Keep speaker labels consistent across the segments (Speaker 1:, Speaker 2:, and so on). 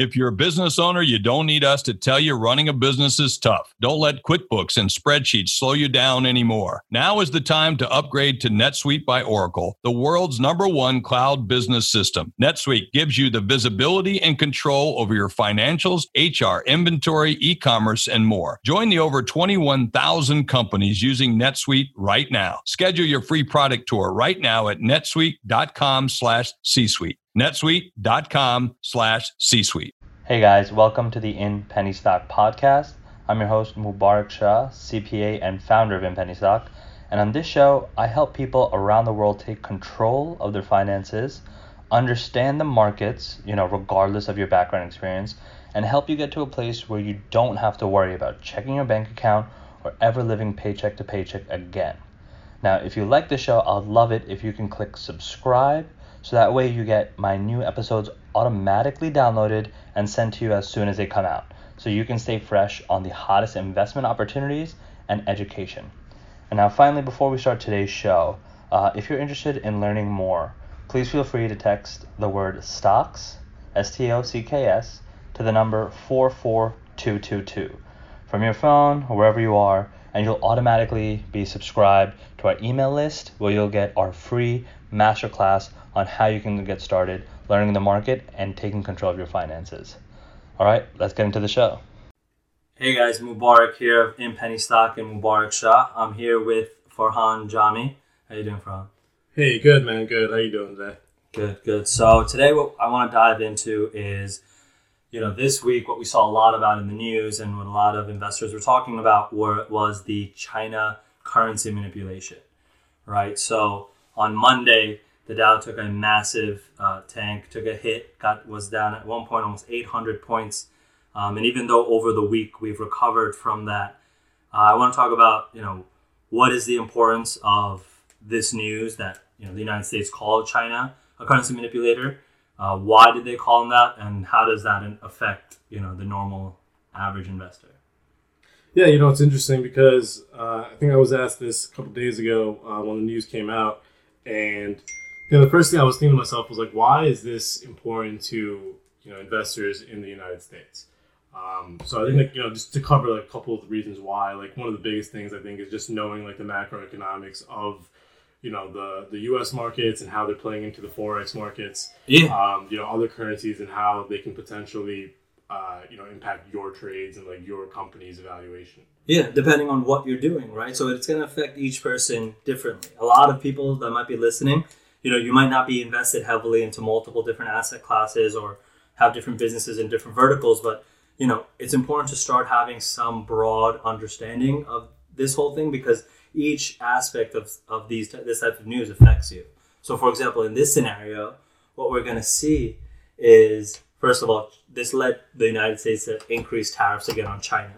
Speaker 1: If you're a business owner, you don't need us to tell you running a business is tough. Don't let QuickBooks and spreadsheets slow you down anymore. Now is the time to upgrade to NetSuite by Oracle, the world's number one cloud business system. NetSuite gives you the visibility and control over your financials, HR, inventory, e-commerce, and more. Join the over 21,000 companies using NetSuite right now. Schedule your free product tour right now at netsuite.com slash C-suite netsuite.com slash c-suite.
Speaker 2: Hey guys, welcome to the In Penny Stock podcast. I'm your host Mubarak Shah, CPA and founder of In Penny Stock. And on this show, I help people around the world take control of their finances, understand the markets, you know, regardless of your background experience, and help you get to a place where you don't have to worry about checking your bank account or ever living paycheck to paycheck again. Now, if you like the show, I'd love it if you can click subscribe so that way you get my new episodes automatically downloaded and sent to you as soon as they come out. So you can stay fresh on the hottest investment opportunities and education. And now, finally, before we start today's show, uh, if you're interested in learning more, please feel free to text the word stocks, S T O C K S, to the number 44222 from your phone wherever you are, and you'll automatically be subscribed to our email list where you'll get our free masterclass on how you can get started learning the market and taking control of your finances. All right, let's get into the show. Hey guys, Mubarak here in Penny Stock and Mubarak Shah. I'm here with Farhan Jami. How you doing, Farhan?
Speaker 3: Hey, good man, good. How you doing today?
Speaker 2: Good, good. So today, what I want to dive into is, you know, this week what we saw a lot about in the news and what a lot of investors were talking about were was the China currency manipulation, right? So on Monday, the Dow took a massive uh, tank, took a hit, got was down at one point almost 800 points. Um, and even though over the week we've recovered from that, uh, I want to talk about you know what is the importance of this news that you know the United States called China a currency manipulator. Uh, why did they call them that, and how does that affect you know the normal average investor?
Speaker 3: Yeah, you know it's interesting because uh, I think I was asked this a couple days ago uh, when the news came out, and you know, the first thing I was thinking to myself was like, why is this important to you know investors in the United States? Um, so I think like, you know just to cover like a couple of the reasons why, like one of the biggest things I think is just knowing like the macroeconomics of you know the the U.S. markets and how they're playing into the forex markets.
Speaker 2: Yeah.
Speaker 3: Um, you know other currencies and how they can potentially uh, you know impact your trades and like your company's evaluation.
Speaker 2: Yeah, depending on what you're doing, right? So it's going to affect each person differently. A lot of people that might be listening you know you might not be invested heavily into multiple different asset classes or have different businesses in different verticals but you know it's important to start having some broad understanding of this whole thing because each aspect of, of these this type of news affects you so for example in this scenario what we're going to see is first of all this led the united states to increase tariffs again on china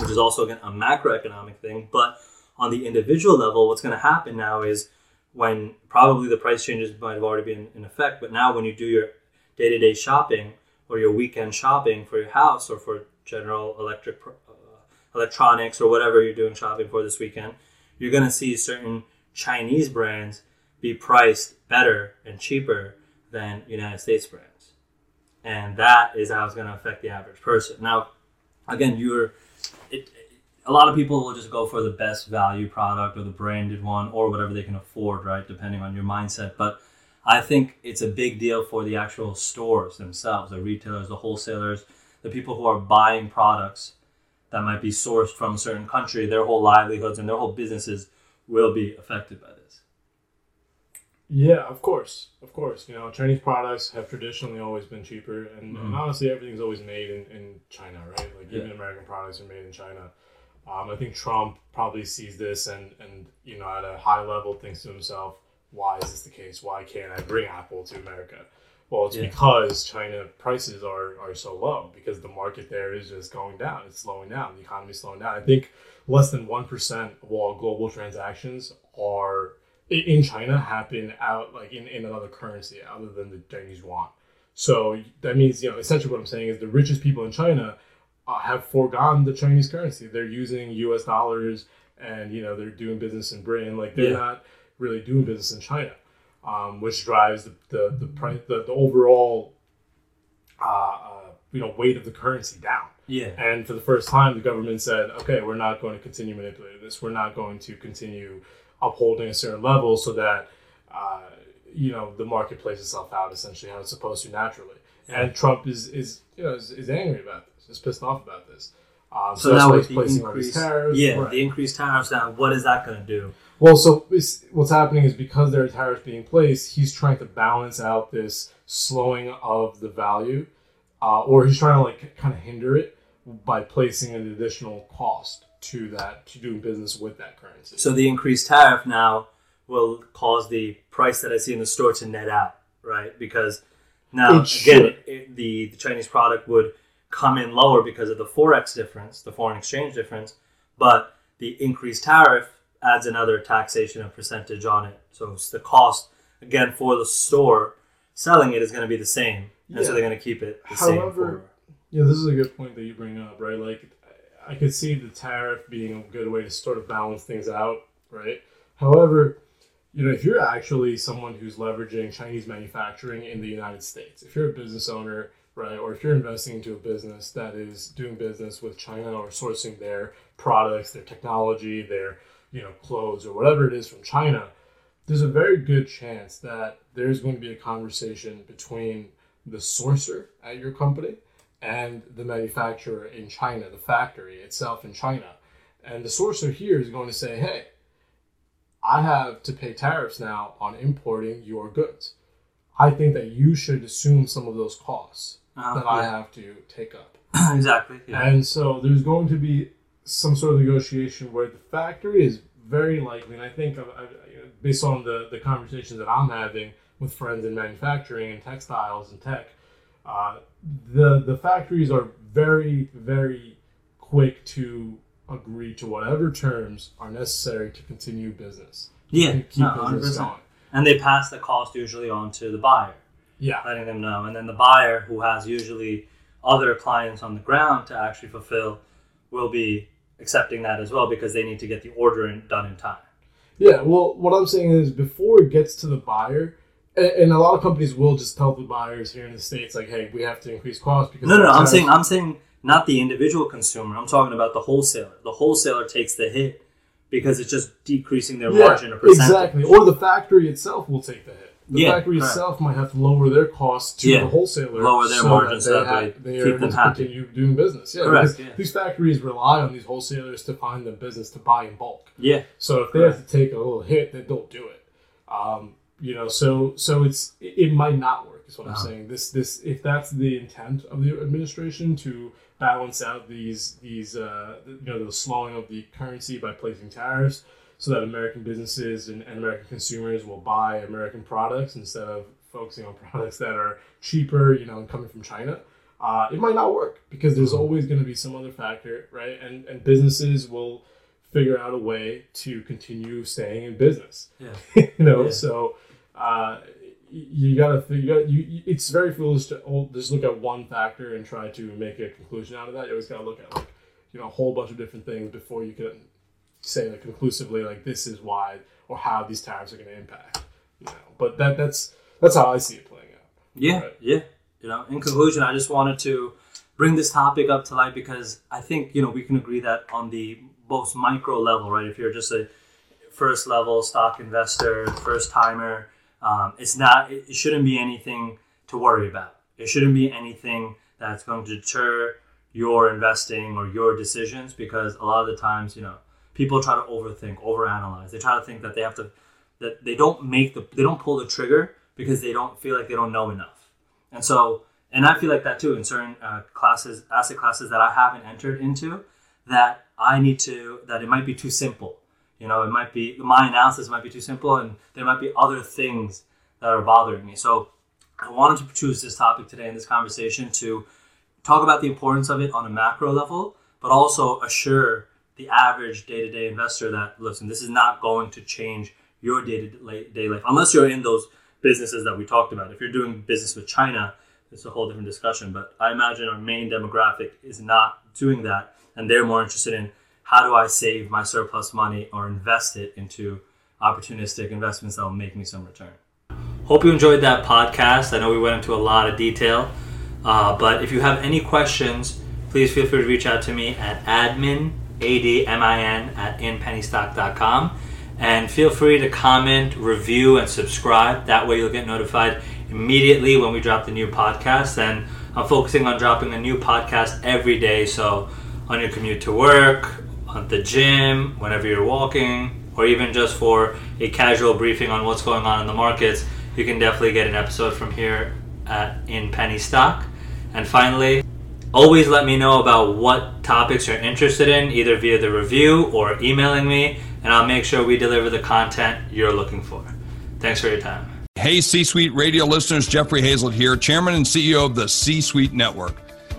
Speaker 2: which is also again a macroeconomic thing but on the individual level what's going to happen now is when probably the price changes might have already been in effect. But now, when you do your day to day shopping or your weekend shopping for your house or for general electric electronics or whatever you're doing shopping for this weekend, you're going to see certain Chinese brands be priced better and cheaper than United States brands. And that is how it's going to affect the average person. Now, again, you're it, a lot of people will just go for the best value product or the branded one or whatever they can afford, right? Depending on your mindset. But I think it's a big deal for the actual stores themselves, the retailers, the wholesalers, the people who are buying products that might be sourced from a certain country, their whole livelihoods and their whole businesses will be affected by this.
Speaker 3: Yeah, of course, of course. You know, Chinese products have traditionally always been cheaper, and, mm-hmm. and honestly, everything's always made in, in China, right? Like even. American products are made in China. Um, I think Trump probably sees this and, and you know at a high level thinks to himself, why is this the case? Why can't I bring Apple to America? Well, it's yeah. because China prices are, are so low because the market there is just going down. It's slowing down. The economy is slowing down. I think less than one percent of all global transactions are in China happen out like in, in another currency other than the Chinese yuan. So that means you know essentially what I'm saying is the richest people in China uh, have foregone the Chinese currency. They're using U.S. dollars, and you know they're doing business in Britain. Like they're yeah. not really doing business in China, um, which drives the the the, price, the, the overall uh, uh, you know weight of the currency down.
Speaker 2: Yeah.
Speaker 3: And for the first time, the government said, okay, we're not going to continue manipulating this. We're not going to continue upholding a certain level so that, uh, you know, the market plays itself out essentially how it's supposed to naturally. And Trump is, is you know, is, is angry about this, is pissed off about this. Um,
Speaker 2: So,
Speaker 3: why
Speaker 2: with
Speaker 3: he's
Speaker 2: the
Speaker 3: placing all these
Speaker 2: increased,
Speaker 3: tariffs.
Speaker 2: yeah,
Speaker 3: Right.
Speaker 2: the increased tariffs now, what is that going to do?
Speaker 3: Well, so what's happening is because there are tariffs being placed, he's trying to balance out this slowing of the value, uh, or he's trying to like kind of hinder it by placing an additional cost to that to doing business with that currency.
Speaker 2: So the increased tariff now will cause the price that I see in the store to net out, right? Because now again, it, it, the the Chinese product would come in lower because of the forex difference, the foreign exchange difference, but the increased tariff adds another taxation and percentage on it. So it's the cost again for the store selling it is going to be the same, and so they're going to keep it the same.
Speaker 3: However-
Speaker 2: For,
Speaker 3: Yeah, this is a good point that you bring up, right? Like, I could see the tariff being a good way to sort of balance things out, right? However, you know, if you're actually someone who's leveraging Chinese manufacturing in the United States, if you're a business owner, right, or if you're investing into a business that is doing business with China or sourcing their products, their technology, their, you know, clothes or whatever it is from China, there's a very good chance that there's going to be a conversation between the sourcer at your company and the manufacturer in China, the factory itself in China. And the sourcer here is going to say, hey, I have to pay tariffs now on importing your goods. I think that you should assume some of those costs
Speaker 2: Uh,
Speaker 3: that I have to take up.
Speaker 2: exactly. Yeah.
Speaker 3: And so there's going to be some sort of negotiation where the factory is very likely, and I think I- I- based on the, the conversations that I'm having with friends in manufacturing and textiles and tech, uh, the the factories are very very quick to agree to whatever terms are necessary to continue business.
Speaker 2: Yeah,
Speaker 3: keep
Speaker 2: no, 100%.
Speaker 3: going.
Speaker 2: And they pass the cost usually on to the buyer.
Speaker 3: Yeah,
Speaker 2: letting them know. And then the buyer, who has usually other clients on the ground to actually fulfill, will be accepting that as well because they need to get the order in, done in time.
Speaker 3: Yeah, well, what I'm saying is before it gets to the buyer, and, a lot of companies will just tell the buyers here in the states, like, "Hey, we have to increase costs because."
Speaker 2: No, no, no. I'm saying I'm saying not the individual consumer. I'm talking about the wholesaler. The wholesaler takes the hit because it's just decreasing their
Speaker 3: yeah,
Speaker 2: margin a percentage.
Speaker 3: exactly. Or the factory itself will take the hit. The
Speaker 2: Yeah,
Speaker 3: factory
Speaker 2: correct.
Speaker 3: itself might have to lower their costs to
Speaker 2: Yeah,
Speaker 3: the wholesaler,
Speaker 2: lower their
Speaker 3: so
Speaker 2: margins
Speaker 3: that
Speaker 2: so
Speaker 3: they,
Speaker 2: that
Speaker 3: ha-
Speaker 2: they
Speaker 3: they
Speaker 2: keep
Speaker 3: are able to
Speaker 2: happy.
Speaker 3: continue doing business. Yeah,
Speaker 2: Correct,
Speaker 3: because
Speaker 2: yeah.
Speaker 3: these factories rely on these wholesalers to find the business to buy in bulk.
Speaker 2: Yeah,
Speaker 3: So if they have to take a little hit, then don't do it. Um, you know, so so it's it, it might not work. Is what I'm
Speaker 2: Uh-huh.
Speaker 3: saying. This this if that's the intent of the administration to balance out these these uh, you know the slowing of the currency by placing tariffs, so that American businesses and, and American consumers will buy American products instead of focusing on products that are cheaper, you know, and coming from China. Uh, it might not work because there's always going to be some other factor, right? And and businesses will figure out a way to continue staying in business.
Speaker 2: yeah.
Speaker 3: you know,
Speaker 2: Yeah.
Speaker 3: so uh, you gotta. You, you, it's very foolish to just look at one factor and try to make a conclusion out of that. You always gotta look at like you know a whole bunch of different things before you can say like conclusively like this is why or how these tariffs are going to impact. You know, but that that's that's how I see it playing out.
Speaker 2: Yeah,
Speaker 3: Right.
Speaker 2: yeah. You know, in conclusion, I just wanted to bring this topic up to light because I think you know we can agree that on the most micro level, right? If you're just a first level stock investor, first timer, um, it's not. It, it shouldn't be anything to worry about. It shouldn't be anything that's going to deter your investing or your decisions because a lot of the times, you know, people try to overthink, overanalyze. They try to think that they have to, that they don't make the, they don't pull the trigger because they don't feel like they don't know enough. And so, and I feel like that too in certain uh, classes, asset classes that I haven't entered into, that I need to, that it might be too simple. You know, it might be, my analysis might be too simple and there might be other things that are bothering me. So I wanted to choose this topic today in this conversation to talk about the importance of it on a macro level, but also assure the average day to day investor that, listen, this is not going to change your day to day life unless you're in those businesses that we talked about. If you're doing business with China, it's a whole different discussion. But I imagine our main demographic is not doing that, and they're more interested in how do I save my surplus money or invest it into opportunistic investments that will make me some return. Hope you enjoyed that podcast. I know we went into a lot of detail. Uh, but if you have any questions, please feel free to reach out to me at admin, A-D-M-I-N, at inpennystock.com. And feel free to comment, review, and subscribe. That way you'll get notified immediately when we drop the new podcast. And I'm focusing on dropping a new podcast every day. So on your commute to work, at the gym, whenever you're walking, or even just for a casual briefing on what's going on in the markets, you can definitely get an episode from here at In Penny Stock. And finally, always let me know about what topics you're interested in, either via the review or emailing me, and I'll make sure we deliver the content you're looking for. Thanks for your time.
Speaker 1: Hey, C Suite radio listeners, Jeffrey Hayzlett here, Chairman and CEO of the C Suite Network.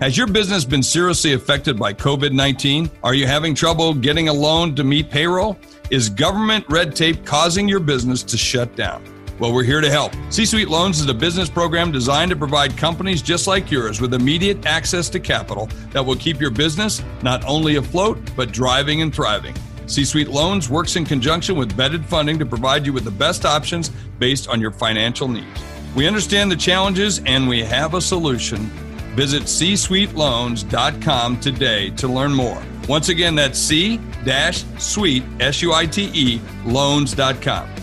Speaker 1: Has your business been seriously affected by COVID 19? Are you having trouble getting a loan to meet payroll? Is government red tape causing your business to shut down? Well, we're here to help. C Suite Loans is a business program designed to provide companies just like yours with immediate access to capital that will keep your business not only afloat, but driving and thriving. C Suite Loans works in conjunction with vetted funding to provide you with the best options based on your financial needs. We understand the challenges and we have a solution. Visit c csuiteloans.com today to learn more. Once again, that's c-suite, S-U-I-T-E, loans.com.